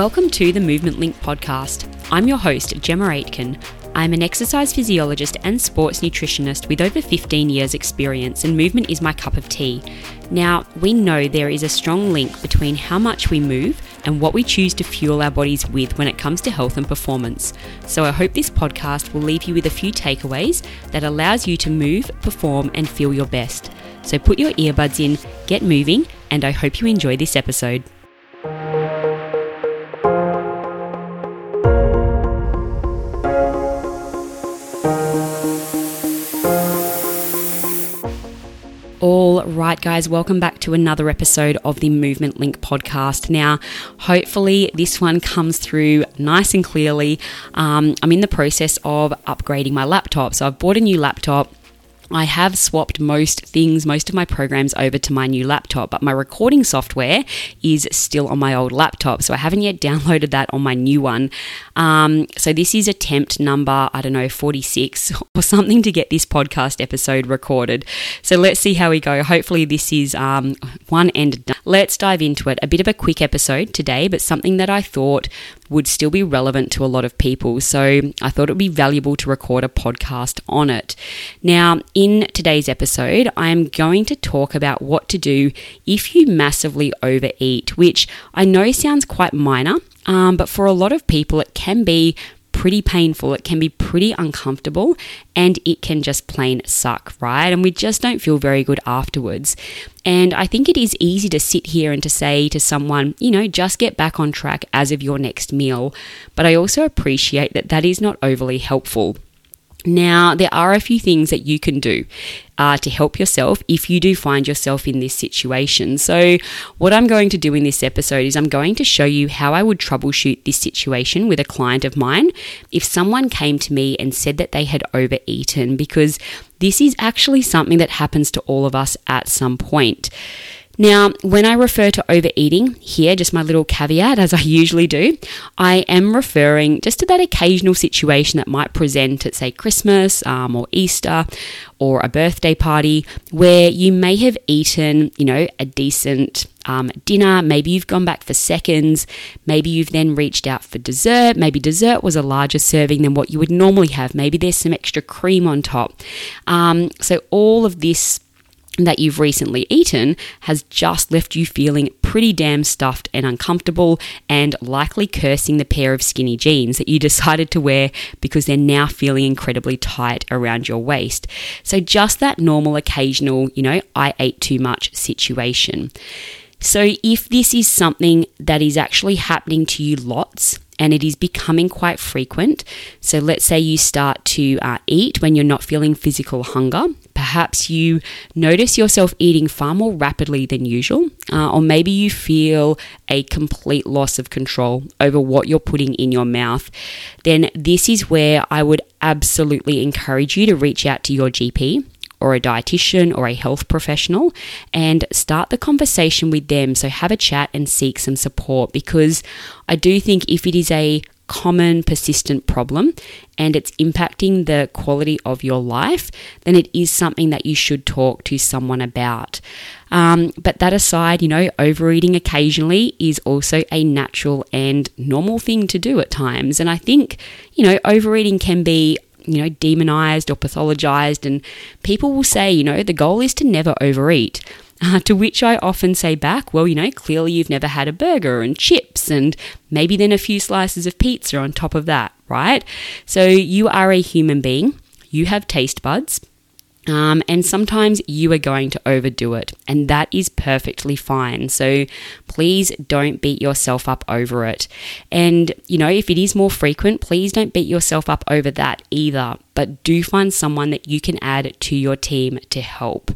Welcome to the Movement Link podcast. I'm your host, Jemma Aitken. I'm an exercise physiologist and sports nutritionist with over 15 years' experience, and movement is my cup of tea. Now, we know there is a strong link between how much we move and what we choose to fuel our bodies with when it comes to health and performance. So, I hope this podcast will leave you with a few takeaways that allows you to move, perform, and feel your best. So, put your earbuds in, get moving, and I hope you enjoy this episode. All right, guys, welcome back to another episode of the Movement Link podcast. Now, hopefully, this one comes through nice and clearly. Um, I'm in the process of upgrading my laptop. So, I've bought a new laptop I have swapped most things, most of my programs over to my new laptop, but my recording software is still on my old laptop. So I haven't yet downloaded that on my new one. Um, so this is attempt number, I don't know, 46 or something to get this podcast episode recorded. So let's see how we go. Hopefully, this is um, one end done. Let's dive into it. A bit of a quick episode today, but something that I thought would still be relevant to a lot of people. So I thought it would be valuable to record a podcast on it. Now, in today's episode, I am going to talk about what to do if you massively overeat, which I know sounds quite minor, um, but for a lot of people, it can be pretty painful, it can be pretty uncomfortable, and it can just plain suck, right? And we just don't feel very good afterwards. And I think it is easy to sit here and to say to someone, you know, just get back on track as of your next meal. But I also appreciate that that is not overly helpful. Now, there are a few things that you can do uh, to help yourself if you do find yourself in this situation. So, what I'm going to do in this episode is I'm going to show you how I would troubleshoot this situation with a client of mine if someone came to me and said that they had overeaten, because this is actually something that happens to all of us at some point. Now, when I refer to overeating here, just my little caveat, as I usually do, I am referring just to that occasional situation that might present at, say, Christmas um, or Easter or a birthday party where you may have eaten, you know, a decent um, dinner. Maybe you've gone back for seconds. Maybe you've then reached out for dessert. Maybe dessert was a larger serving than what you would normally have. Maybe there's some extra cream on top. Um, so, all of this that you've recently eaten has just left you feeling pretty damn stuffed and uncomfortable and likely cursing the pair of skinny jeans that you decided to wear because they're now feeling incredibly tight around your waist. So, just that normal, occasional, you know, I ate too much situation. So, if this is something that is actually happening to you lots, and it is becoming quite frequent. So, let's say you start to uh, eat when you're not feeling physical hunger. Perhaps you notice yourself eating far more rapidly than usual, uh, or maybe you feel a complete loss of control over what you're putting in your mouth. Then, this is where I would absolutely encourage you to reach out to your GP or a dietitian or a health professional and start the conversation with them. So have a chat and seek some support because I do think if it is a common persistent problem and it's impacting the quality of your life, then it is something that you should talk to someone about. Um, but that aside, you know, overeating occasionally is also a natural and normal thing to do at times. And I think, you know, overeating can be you know, demonized or pathologized. And people will say, you know, the goal is to never overeat. Uh, to which I often say back, well, you know, clearly you've never had a burger and chips and maybe then a few slices of pizza on top of that, right? So you are a human being, you have taste buds. Um, and sometimes you are going to overdo it, and that is perfectly fine. So please don't beat yourself up over it. And, you know, if it is more frequent, please don't beat yourself up over that either, but do find someone that you can add to your team to help.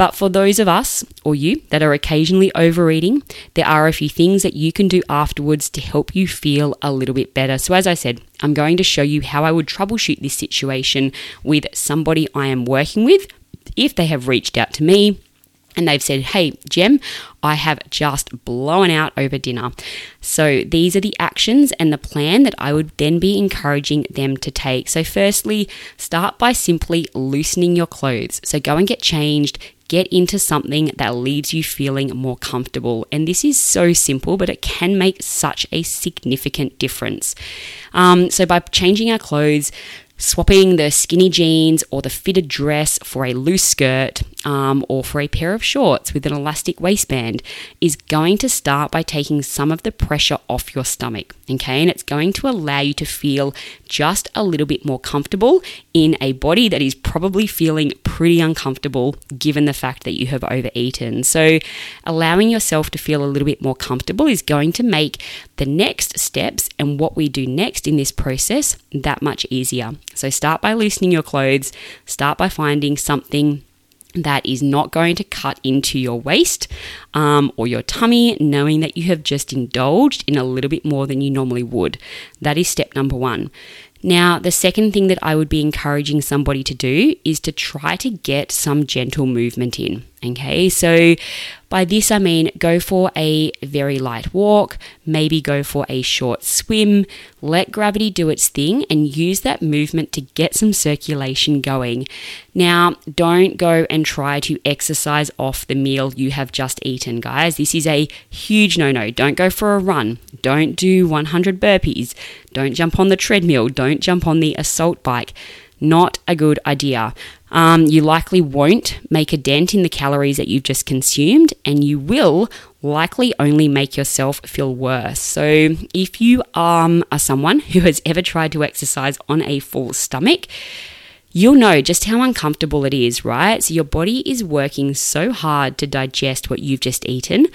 But for those of us, or you, that are occasionally overeating, there are a few things that you can do afterwards to help you feel a little bit better. So, as I said, I'm going to show you how I would troubleshoot this situation with somebody I am working with if they have reached out to me and they've said, Hey, Jem, I have just blown out over dinner. So these are the actions and the plan that I would then be encouraging them to take. So, firstly, start by simply loosening your clothes. So, go and get changed, get into something that leaves you feeling more comfortable. And this is so simple, but it can make such a significant difference. Um, so, by changing our clothes, swapping the skinny jeans or the fitted dress for a loose skirt um, or for a pair of shorts with an elastic waistband is going to start by taking some of the pressure off your stomach. Okay, and it's going to allow you to feel just a little bit more comfortable in a body that is probably feeling pretty uncomfortable given the fact that you have overeaten. So, allowing yourself to feel a little bit more comfortable is going to make the next steps and what we do next in this process that much easier. So, start by loosening your clothes, start by finding something that is not going to cut into your waist um, or your tummy, knowing that you have just indulged in a little bit more than you normally would. That is step number one. Now, the second thing that I would be encouraging somebody to do is to try to get some gentle movement in. Okay, so by this I mean go for a very light walk, maybe go for a short swim, let gravity do its thing, and use that movement to get some circulation going. Now, don't go and try to exercise off the meal you have just eaten, guys. This is a huge no no. Don't go for a run, don't do 100 burpees, don't jump on the treadmill, don't jump on the assault bike. Not a good idea. Um, you likely won't make a dent in the calories that you've just consumed, and you will likely only make yourself feel worse. So, if you um, are someone who has ever tried to exercise on a full stomach, you'll know just how uncomfortable it is, right? So, your body is working so hard to digest what you've just eaten,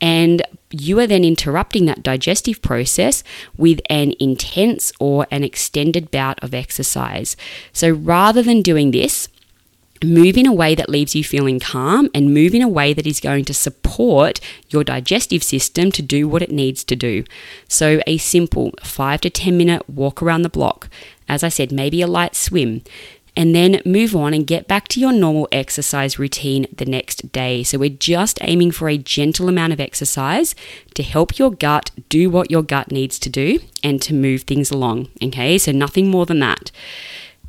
and you are then interrupting that digestive process with an intense or an extended bout of exercise. So, rather than doing this, move in a way that leaves you feeling calm and move in a way that is going to support your digestive system to do what it needs to do. So, a simple five to 10 minute walk around the block. As I said, maybe a light swim. And then move on and get back to your normal exercise routine the next day. So, we're just aiming for a gentle amount of exercise to help your gut do what your gut needs to do and to move things along. Okay, so nothing more than that.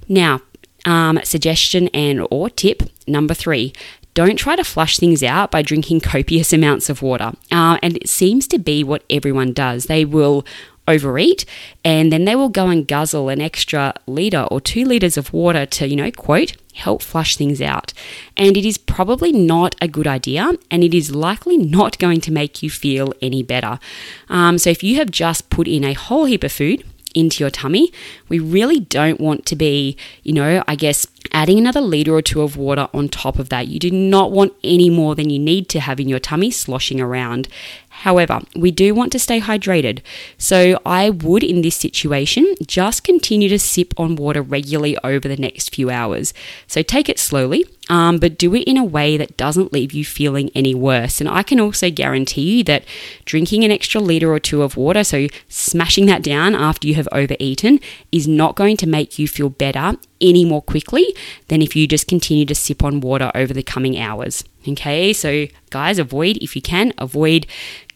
Now, um, suggestion and or tip number three don't try to flush things out by drinking copious amounts of water. Uh, and it seems to be what everyone does. They will overeat and then they will go and guzzle an extra litre or two litres of water to, you know, quote, help flush things out. And it is probably not a good idea and it is likely not going to make you feel any better. Um, so if you have just put in a whole heap of food, into your tummy. We really don't want to be, you know, I guess adding another litre or two of water on top of that. You do not want any more than you need to have in your tummy sloshing around. However, we do want to stay hydrated. So I would, in this situation, just continue to sip on water regularly over the next few hours. So take it slowly, um, but do it in a way that doesn't leave you feeling any worse. And I can also guarantee you that drinking an extra litre or two of water, so smashing that down after you have overeaten, is not going to make you feel better any more quickly than if you just continue to sip on water over the coming hours. Okay, so guys, avoid, if you can, avoid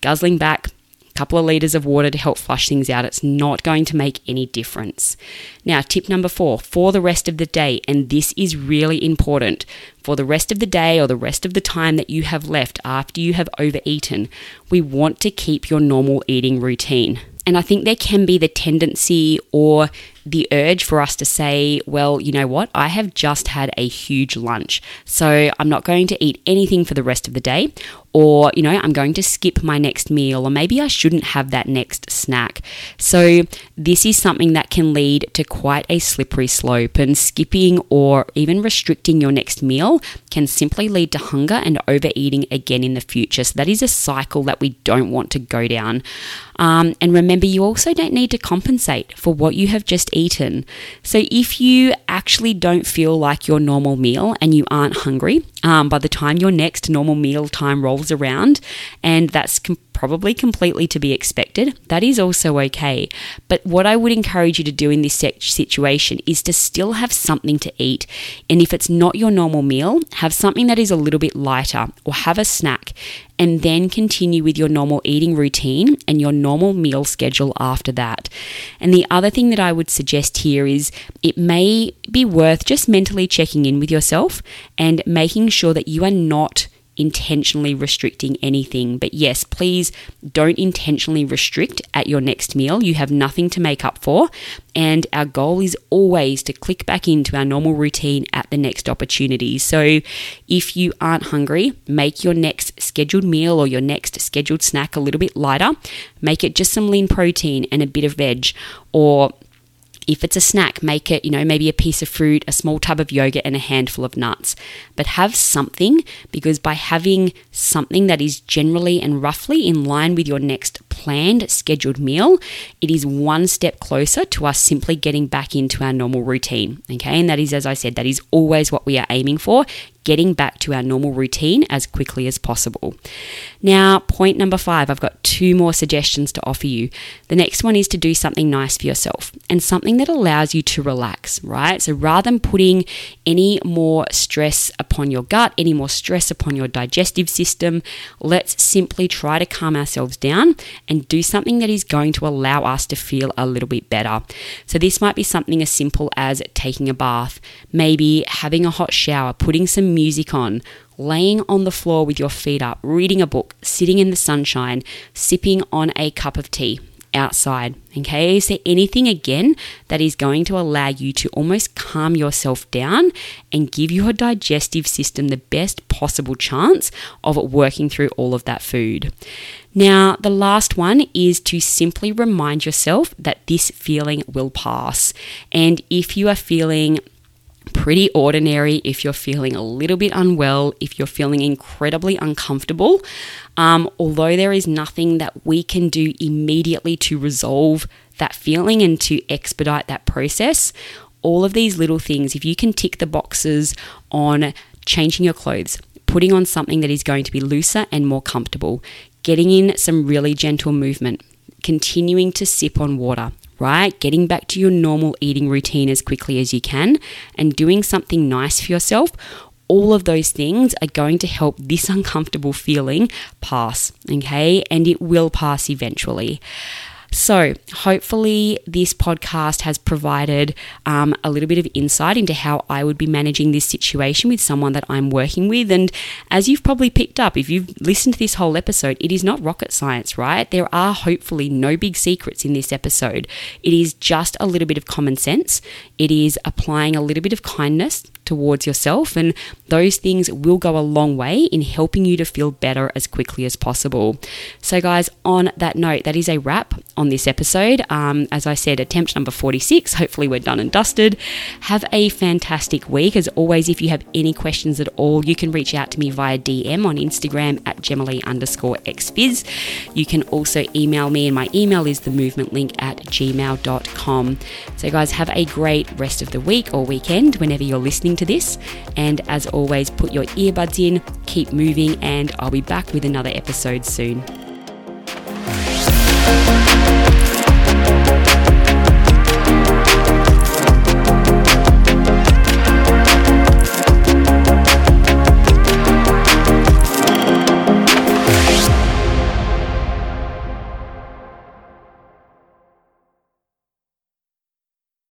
guzzling back a couple of liters of water to help flush things out. It's not going to make any difference. Now, tip number four for the rest of the day, and this is really important for the rest of the day or the rest of the time that you have left after you have overeaten, we want to keep your normal eating routine. And I think there can be the tendency or the urge for us to say, well, you know what, I have just had a huge lunch, so I'm not going to eat anything for the rest of the day, or, you know, I'm going to skip my next meal, or maybe I shouldn't have that next snack. So, this is something that can lead to quite a slippery slope, and skipping or even restricting your next meal can simply lead to hunger and overeating again in the future. So, that is a cycle that we don't want to go down. Um, and remember, you also don't need to compensate for what you have just eaten. So, if you actually don't feel like your normal meal and you aren't hungry, um, by the time your next normal meal time rolls around, and that's com- probably completely to be expected. That is also okay. But what I would encourage you to do in this situation is to still have something to eat. And if it's not your normal meal, have something that is a little bit lighter or have a snack and then continue with your normal eating routine and your normal meal schedule after that. And the other thing that I would suggest here is it may be worth just mentally checking in with yourself and making sure that you are not intentionally restricting anything. But yes, please don't intentionally restrict at your next meal. You have nothing to make up for. And our goal is always to click back into our normal routine at the next opportunity. So if you aren't hungry, make your next scheduled meal or your next scheduled snack a little bit lighter. Make it just some lean protein and a bit of veg or if it's a snack, make it, you know, maybe a piece of fruit, a small tub of yogurt, and a handful of nuts. But have something because by having something that is generally and roughly in line with your next planned scheduled meal, it is one step closer to us simply getting back into our normal routine. Okay. And that is, as I said, that is always what we are aiming for getting back to our normal routine as quickly as possible. Now, point number five, I've got two more suggestions to offer you. The next one is to do something nice for yourself and something that allows you to relax, right? So rather than putting any more stress upon your gut, any more stress upon your digestive system, let's simply try to calm ourselves down and do something that is going to allow us to feel a little bit better. So this might be something as simple as taking a bath, maybe having a hot shower, putting some music on, laying on the floor with your feet up, reading a book, sitting in the sunshine, sipping on a cup of tea outside. Okay, is there anything again that is going to allow you to almost calm yourself down and give your digestive system the best possible chance of working through all of that food? Now, the last one is to simply remind yourself that this feeling will pass. And if you are feeling pretty ordinary if you're feeling a little bit unwell, if you're feeling incredibly uncomfortable. Um, although there is nothing that we can do immediately to resolve that feeling and to expedite that process, all of these little things, if you can tick the boxes on changing your clothes, putting on something that is going to be looser and more comfortable, getting in some really gentle movement, continuing to sip on water, right? Getting back to your normal eating routine as quickly as you can and doing something nice for yourself. All of those things are going to help this uncomfortable feeling pass, okay? And it will pass eventually. So, hopefully, this podcast has provided um, a little bit of insight into how I would be managing this situation with someone that I'm working with. And as you've probably picked up, if you've listened to this whole episode, it is not rocket science, right? There are hopefully no big secrets in this episode. It is just a little bit of common sense, it is applying a little bit of kindness towards yourself. And those things will go a long way in helping you to feel better as quickly as possible. So, guys, on that note, that is a wrap on this episode. Um, as I said, attempt number 46. Hopefully, we're done and dusted. Have a fantastic week. As always, if you have any questions at all, you can reach out to me via DM on Instagram at jemmalee underscore exphys. You can also email me, and my email is the movement link at gmail.com. So, guys, have a great rest of the week or weekend whenever you're listening to this. And as always, put your earbuds in, keep moving, and I'll be back with another episode soon.